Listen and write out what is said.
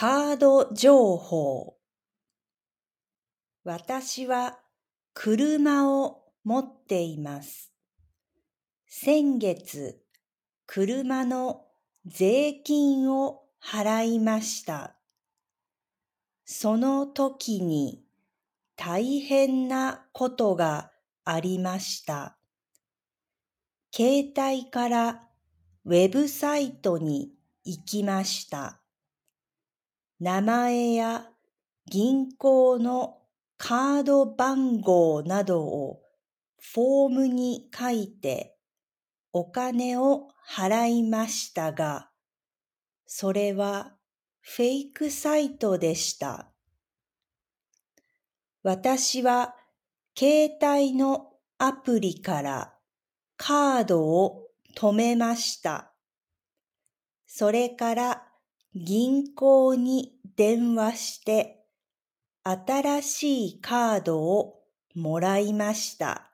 カード情報私は車を持っています。先月、車の税金を払いました。その時に大変なことがありました。携帯からウェブサイトに行きました。名前や銀行のカード番号などをフォームに書いてお金を払いましたが、それはフェイクサイトでした。私は携帯のアプリからカードを止めました。それから銀行に電話して新しいカードをもらいました。